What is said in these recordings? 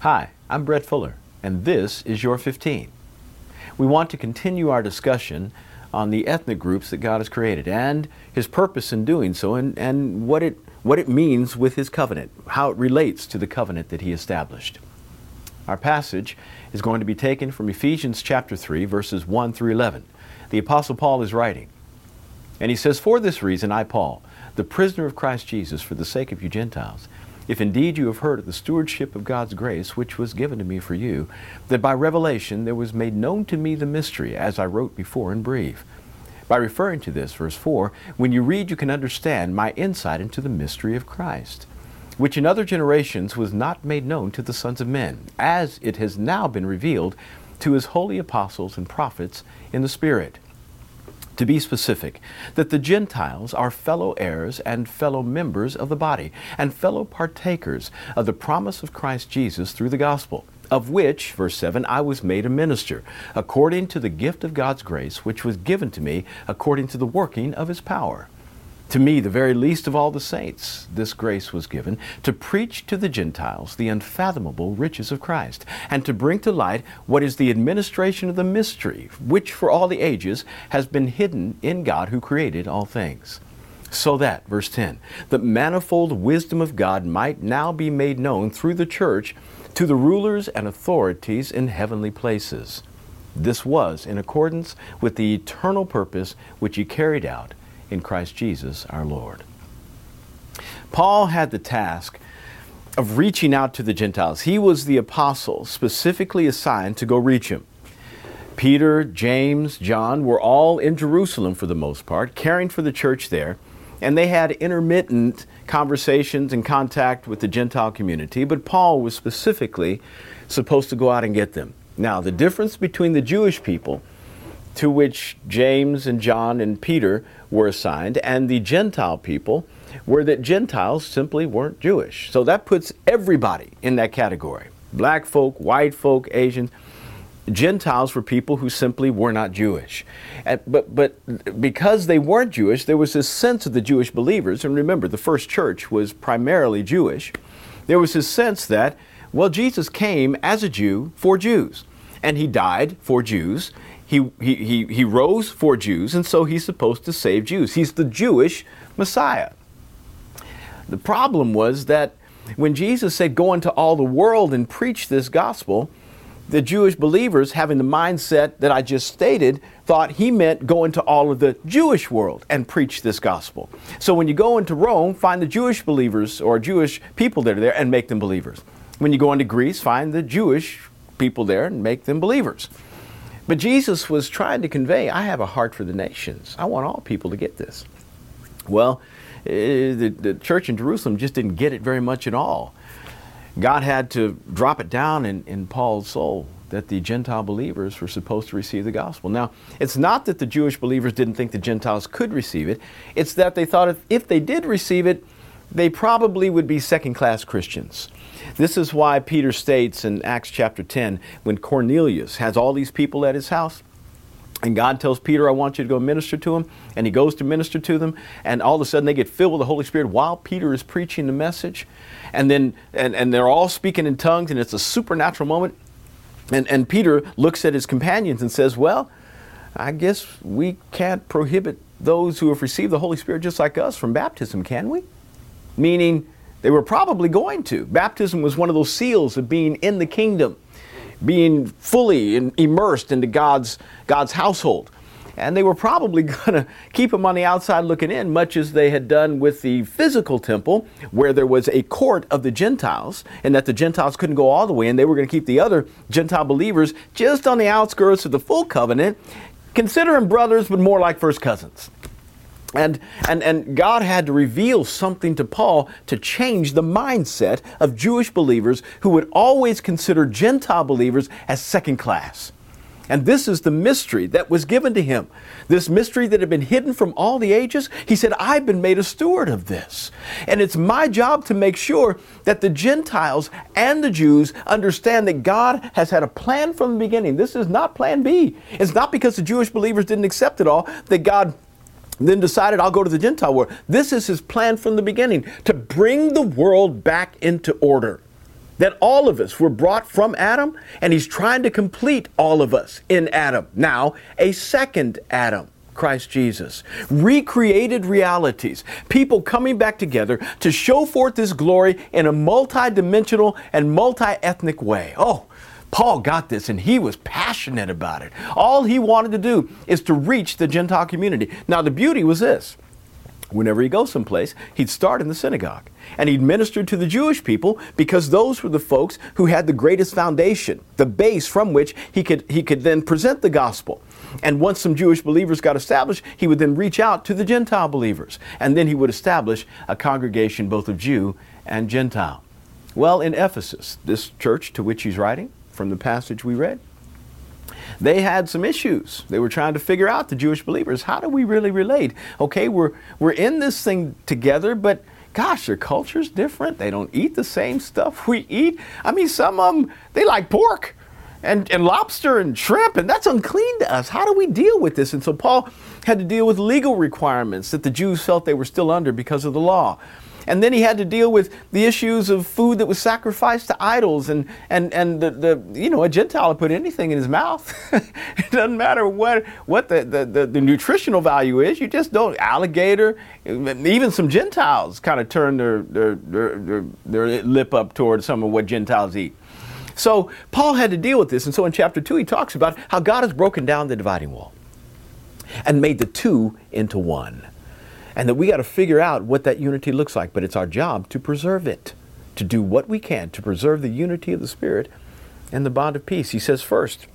Hi, I'm Brett Fuller, and this is Your 15. We want to continue our discussion on the ethnic groups that God has created and His purpose in doing so and, and what, it, what it means with His covenant, how it relates to the covenant that He established. Our passage is going to be taken from Ephesians chapter 3, verses 1 through 11. The Apostle Paul is writing, and he says, For this reason, I, Paul, the prisoner of Christ Jesus, for the sake of you Gentiles, if indeed you have heard of the stewardship of God's grace, which was given to me for you, that by revelation there was made known to me the mystery, as I wrote before in brief. By referring to this, verse 4, when you read, you can understand my insight into the mystery of Christ, which in other generations was not made known to the sons of men, as it has now been revealed to his holy apostles and prophets in the Spirit to be specific, that the Gentiles are fellow heirs and fellow members of the body, and fellow partakers of the promise of Christ Jesus through the gospel, of which, verse 7, I was made a minister, according to the gift of God's grace, which was given to me according to the working of his power. To me, the very least of all the saints, this grace was given to preach to the Gentiles the unfathomable riches of Christ, and to bring to light what is the administration of the mystery, which for all the ages has been hidden in God who created all things. So that, verse 10, the manifold wisdom of God might now be made known through the church to the rulers and authorities in heavenly places. This was in accordance with the eternal purpose which He carried out in Christ Jesus our Lord. Paul had the task of reaching out to the Gentiles. He was the apostle specifically assigned to go reach them. Peter, James, John were all in Jerusalem for the most part, caring for the church there, and they had intermittent conversations and contact with the Gentile community, but Paul was specifically supposed to go out and get them. Now, the difference between the Jewish people to which James and John and Peter were assigned, and the Gentile people were that Gentiles simply weren't Jewish. So that puts everybody in that category black folk, white folk, Asians. Gentiles were people who simply were not Jewish. but, but because they weren't Jewish, there was this sense of the Jewish believers, and remember, the first church was primarily Jewish. There was this sense that, well, Jesus came as a Jew for Jews, and he died for Jews, he, he, he, rose for Jews, and so he's supposed to save Jews. He's the Jewish Messiah. The problem was that when Jesus said, Go into all the world and preach this gospel, the Jewish believers, having the mindset that I just stated, thought he meant go into all of the Jewish world and preach this gospel. So when you go into Rome, find the Jewish believers or Jewish people that are there and make them believers. When you go into Greece, find the Jewish people there and make them believers. But Jesus was trying to convey, I have a heart for the nations. I want all people to get this. Well, eh, the, the church in Jerusalem just didn't get it very much at all. God had to drop it down in, in Paul's soul that the Gentile believers were supposed to receive the gospel. Now, it's not that the Jewish believers didn't think the Gentiles could receive it, it's that they thought if, if they did receive it, they probably would be second class Christians. This is why Peter states in Acts chapter 10 when Cornelius has all these people at his house. And God tells Peter, I want you to go minister to them. And he goes to minister to them. And all of a sudden they get filled with the Holy Spirit while Peter is preaching the message. And then, and, and they're all speaking in tongues, and it's a supernatural moment. And, and Peter looks at his companions and says, Well, I guess we can't prohibit those who have received the Holy Spirit just like us from baptism, can we? Meaning, they were probably going to. Baptism was one of those seals of being in the kingdom, being fully immersed into God's, God's household. And they were probably going to keep them on the outside looking in, much as they had done with the physical temple, where there was a court of the Gentiles, and that the Gentiles couldn't go all the way in. They were going to keep the other Gentile believers just on the outskirts of the full covenant, consider them brothers, but more like first cousins. And, and, and God had to reveal something to Paul to change the mindset of Jewish believers who would always consider Gentile believers as second class. And this is the mystery that was given to him. This mystery that had been hidden from all the ages. He said, I've been made a steward of this. And it's my job to make sure that the Gentiles and the Jews understand that God has had a plan from the beginning. This is not plan B. It's not because the Jewish believers didn't accept it all that God then decided I'll go to the Gentile world. This is his plan from the beginning to bring the world back into order. that all of us were brought from Adam, and he's trying to complete all of us in Adam. Now, a second Adam. Christ Jesus. Recreated realities. People coming back together to show forth His glory in a multi-dimensional and multi-ethnic way. Oh, Paul got this and he was passionate about it. All he wanted to do is to reach the Gentile community. Now, the beauty was this whenever he goes someplace, he'd start in the synagogue and he'd minister to the Jewish people because those were the folks who had the greatest foundation, the base from which he could, he could then present the gospel. And once some Jewish believers got established, he would then reach out to the Gentile believers. And then he would establish a congregation both of Jew and Gentile. Well, in Ephesus, this church to which he's writing from the passage we read, they had some issues. They were trying to figure out the Jewish believers. How do we really relate? Okay, we're we're in this thing together, but gosh, their culture's different. They don't eat the same stuff we eat. I mean, some of them they like pork and, and lobster and shrimp, and that's unclean to us. How do we deal with this? And so Paul had to deal with legal requirements that the Jews felt they were still under because of the law. And then he had to deal with the issues of food that was sacrificed to idols and, and, and the, the you know, a Gentile would put anything in his mouth. it doesn't matter what, what the, the, the, the, nutritional value is. You just don't, alligator, even some Gentiles kind of turn their, their, their, their, their lip up toward some of what Gentiles eat. So Paul had to deal with this. And so in chapter 2, he talks about how God has broken down the dividing wall and made the two into one. And that we got to figure out what that unity looks like. But it's our job to preserve it, to do what we can to preserve the unity of the Spirit and the bond of peace. He says first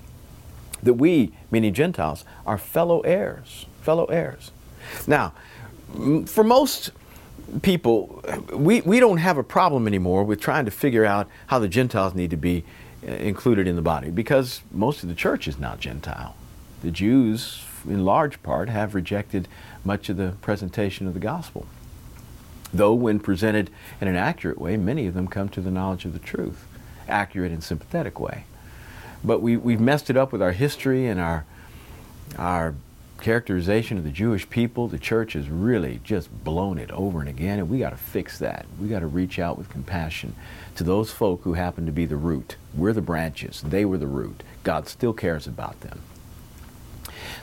that we, meaning Gentiles, are fellow heirs. Fellow heirs. Now, for most people, we, we don't have a problem anymore with trying to figure out how the Gentiles need to be uh, included in the body because most of the church is not Gentile. The Jews, in large part, have rejected much of the presentation of the gospel. Though, when presented in an accurate way, many of them come to the knowledge of the truth, accurate and sympathetic way. But we, we've messed it up with our history and our, our characterization of the Jewish people, the church has really just blown it over and again, and we got to fix that. We got to reach out with compassion to those folk who happen to be the root. We're the branches, they were the root. God still cares about them.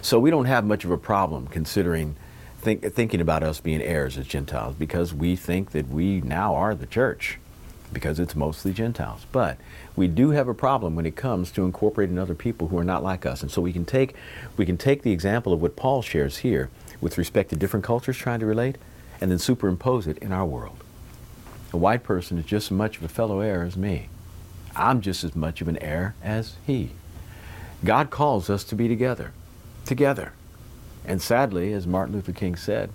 So we don't have much of a problem considering think, thinking about us being heirs as Gentiles because we think that we now are the church because it's mostly Gentiles. But we do have a problem when it comes to incorporating other people who are not like us. And so we can take we can take the example of what Paul shares here with respect to different cultures trying to relate and then superimpose it in our world. A white person is just as much of a fellow heir as me. I'm just as much of an heir as he. God calls us to be together. Together. And sadly, as Martin Luther King said,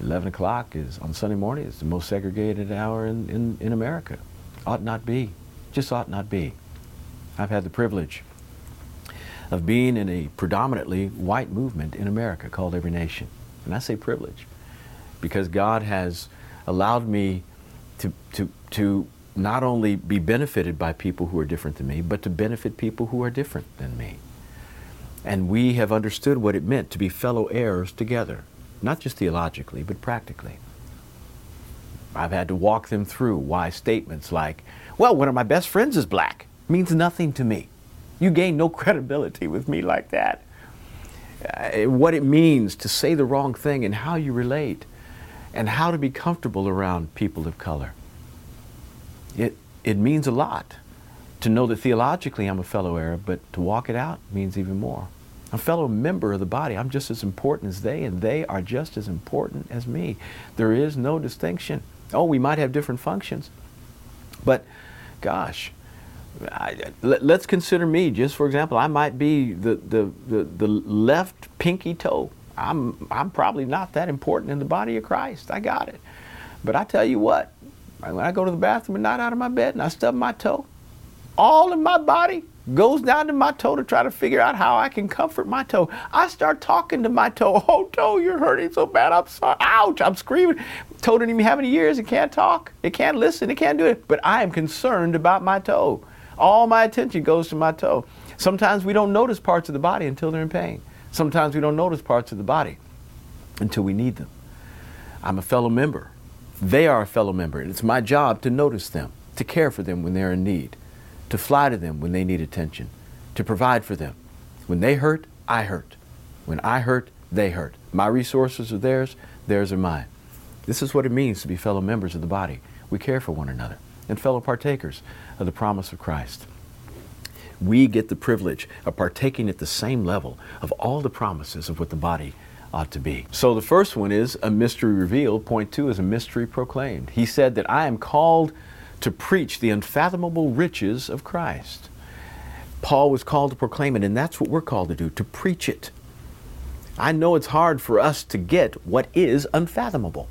11 o'clock is on Sunday morning is the most segregated hour in, in, in America. Ought not be. Just ought not be. I've had the privilege of being in a predominantly white movement in America called Every Nation. And I say privilege because God has allowed me to, to, to not only be benefited by people who are different than me, but to benefit people who are different than me. And we have understood what it meant to be fellow heirs together not just theologically, but practically. I've had to walk them through why statements like, well, one of my best friends is black, means nothing to me. You gain no credibility with me like that. Uh, what it means to say the wrong thing and how you relate and how to be comfortable around people of color. It, it means a lot to know that theologically I'm a fellow Arab, but to walk it out means even more I'm a fellow member of the body. I'm just as important as they, and they are just as important as me. There is no distinction. Oh, we might have different functions, but gosh, I, let, us consider me, just for example, I might be the, the, the, the, left pinky toe. I'm, I'm probably not that important in the body of Christ. I got it. But I tell you what, when I go to the bathroom and not out of my bed and I stub my toe, all in my body goes down to my toe to try to figure out how I can comfort my toe. I start talking to my toe. Oh, toe, you're hurting so bad. I'm sorry. Ouch. I'm screaming. Toe didn't even have any ears. It can't talk. It can't listen. It can't do it. But I am concerned about my toe. All my attention goes to my toe. Sometimes we don't notice parts of the body until they're in pain. Sometimes we don't notice parts of the body until we need them. I'm a fellow member. They are a fellow member, and it's my job to notice them to care for them when they're in need, to fly to them when they need attention, to provide for them. When they hurt, I hurt. When I hurt, they hurt. My resources are theirs, theirs are mine. This is what it means to be fellow members of the body. We care for one another and fellow partakers of the promise of Christ. We get the privilege of partaking at the same level of all the promises of what the body ought to be. So the first one is a mystery revealed. Point two is a mystery proclaimed. He said that I am called to preach the unfathomable riches of Christ. Paul was called to proclaim it, and that's what we're called to do, to preach it. I know it's hard for us to get what is unfathomable.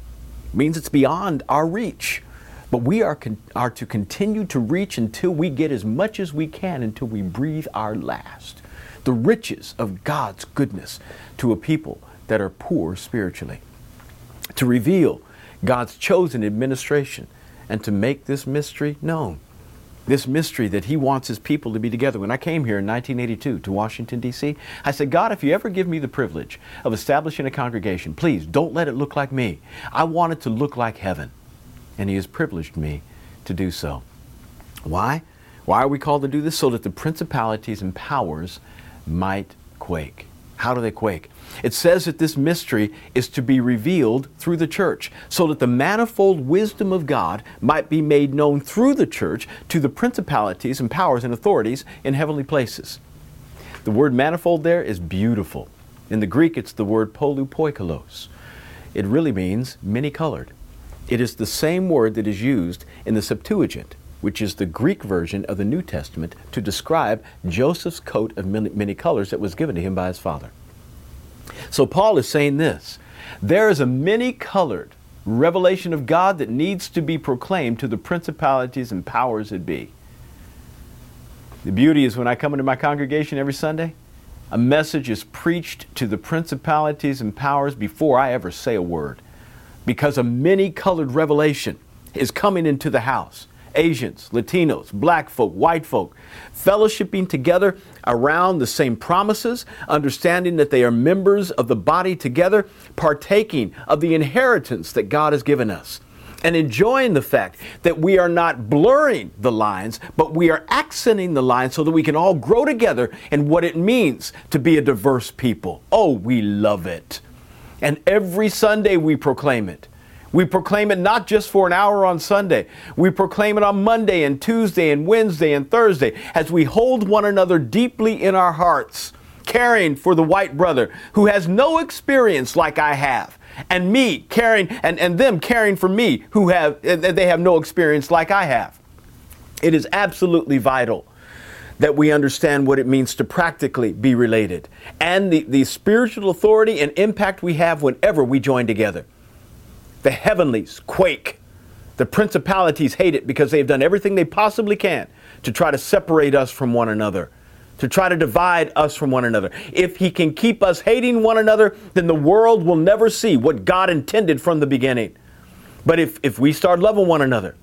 It means it's beyond our reach. But we are, con- are to continue to reach until we get as much as we can until we breathe our last. The riches of God's goodness to a people that are poor spiritually. To reveal God's chosen administration and to make this mystery known this mystery that he wants his people to be together. When I came here in 1982 to Washington, D.C., I said, God, if you ever give me the privilege of establishing a congregation, please don't let it look like me. I want it to look like heaven. And he has privileged me to do so. Why? Why are we called to do this? So that the principalities and powers might quake. How do they quake? It says that this mystery is to be revealed through the church, so that the manifold wisdom of God might be made known through the church to the principalities and powers and authorities in heavenly places. The word manifold there is beautiful. In the Greek, it's the word polypoikilos. It really means many colored. It is the same word that is used in the Septuagint, which is the Greek version of the New Testament, to describe Joseph's coat of many, many colors that was given to him by his father. So Paul is saying this there is a many colored revelation of God that needs to be proclaimed to the principalities and powers that be. The beauty is when I come into my congregation every Sunday, a message is preached to the principalities and powers before I ever say a word. Because a many colored revelation is coming into the house. Asians, Latinos, black folk, white folk, fellowshipping together around the same promises, understanding that they are members of the body together, partaking of the inheritance that God has given us, and enjoying the fact that we are not blurring the lines, but we are accenting the lines so that we can all grow together in what it means to be a diverse people. Oh, we love it. And every Sunday we proclaim it. We proclaim it not just for an hour on Sunday. We proclaim it on Monday and Tuesday and Wednesday and Thursday as we hold one another deeply in our hearts, caring for the white brother who has no experience like I have, and me caring and, and them caring for me who have they have no experience like I have. It is absolutely vital that we understand what it means to practically be related and the, the spiritual authority and impact we have whenever we join together. The heavenlies quake. The principalities hate it because they've done everything they possibly can to try to separate us from one another, to try to divide us from one another. If He can keep us hating one another, then the world will never see what God intended from the beginning. But if, if we start loving one another,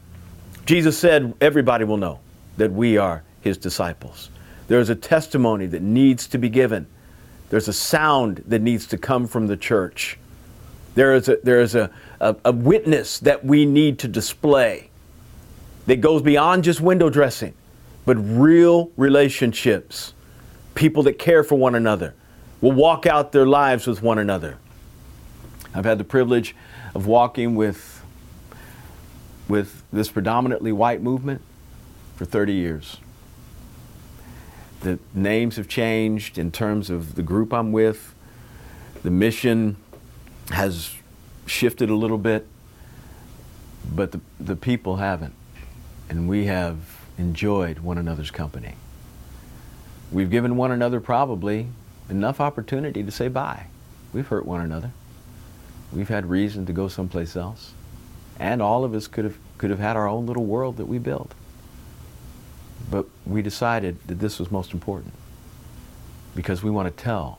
Jesus said, everybody will know that we are His disciples. There's a testimony that needs to be given. There's a sound that needs to come from the church. There is a, there is a, a, a witness that we need to display that goes beyond just window dressing, but real relationships. People that care for one another will walk out their lives with one another. I've had the privilege of walking with, with this predominantly white movement for 30 years. The names have changed in terms of the group I'm with. The mission has shifted a little bit, but the, the people haven't. And we have enjoyed one another's company. We've given one another probably enough opportunity to say bye. We've hurt one another. We've had reason to go someplace else. And all of us could have, could have had our own little world that we built. But we decided that this was most important because we want to tell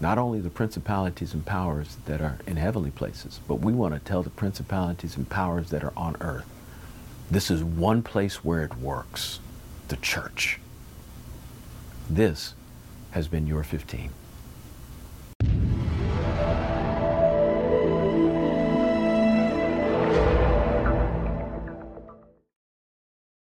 not only the principalities and powers that are in heavenly places, but we want to tell the principalities and powers that are on earth. This is one place where it works the church. This has been your 15.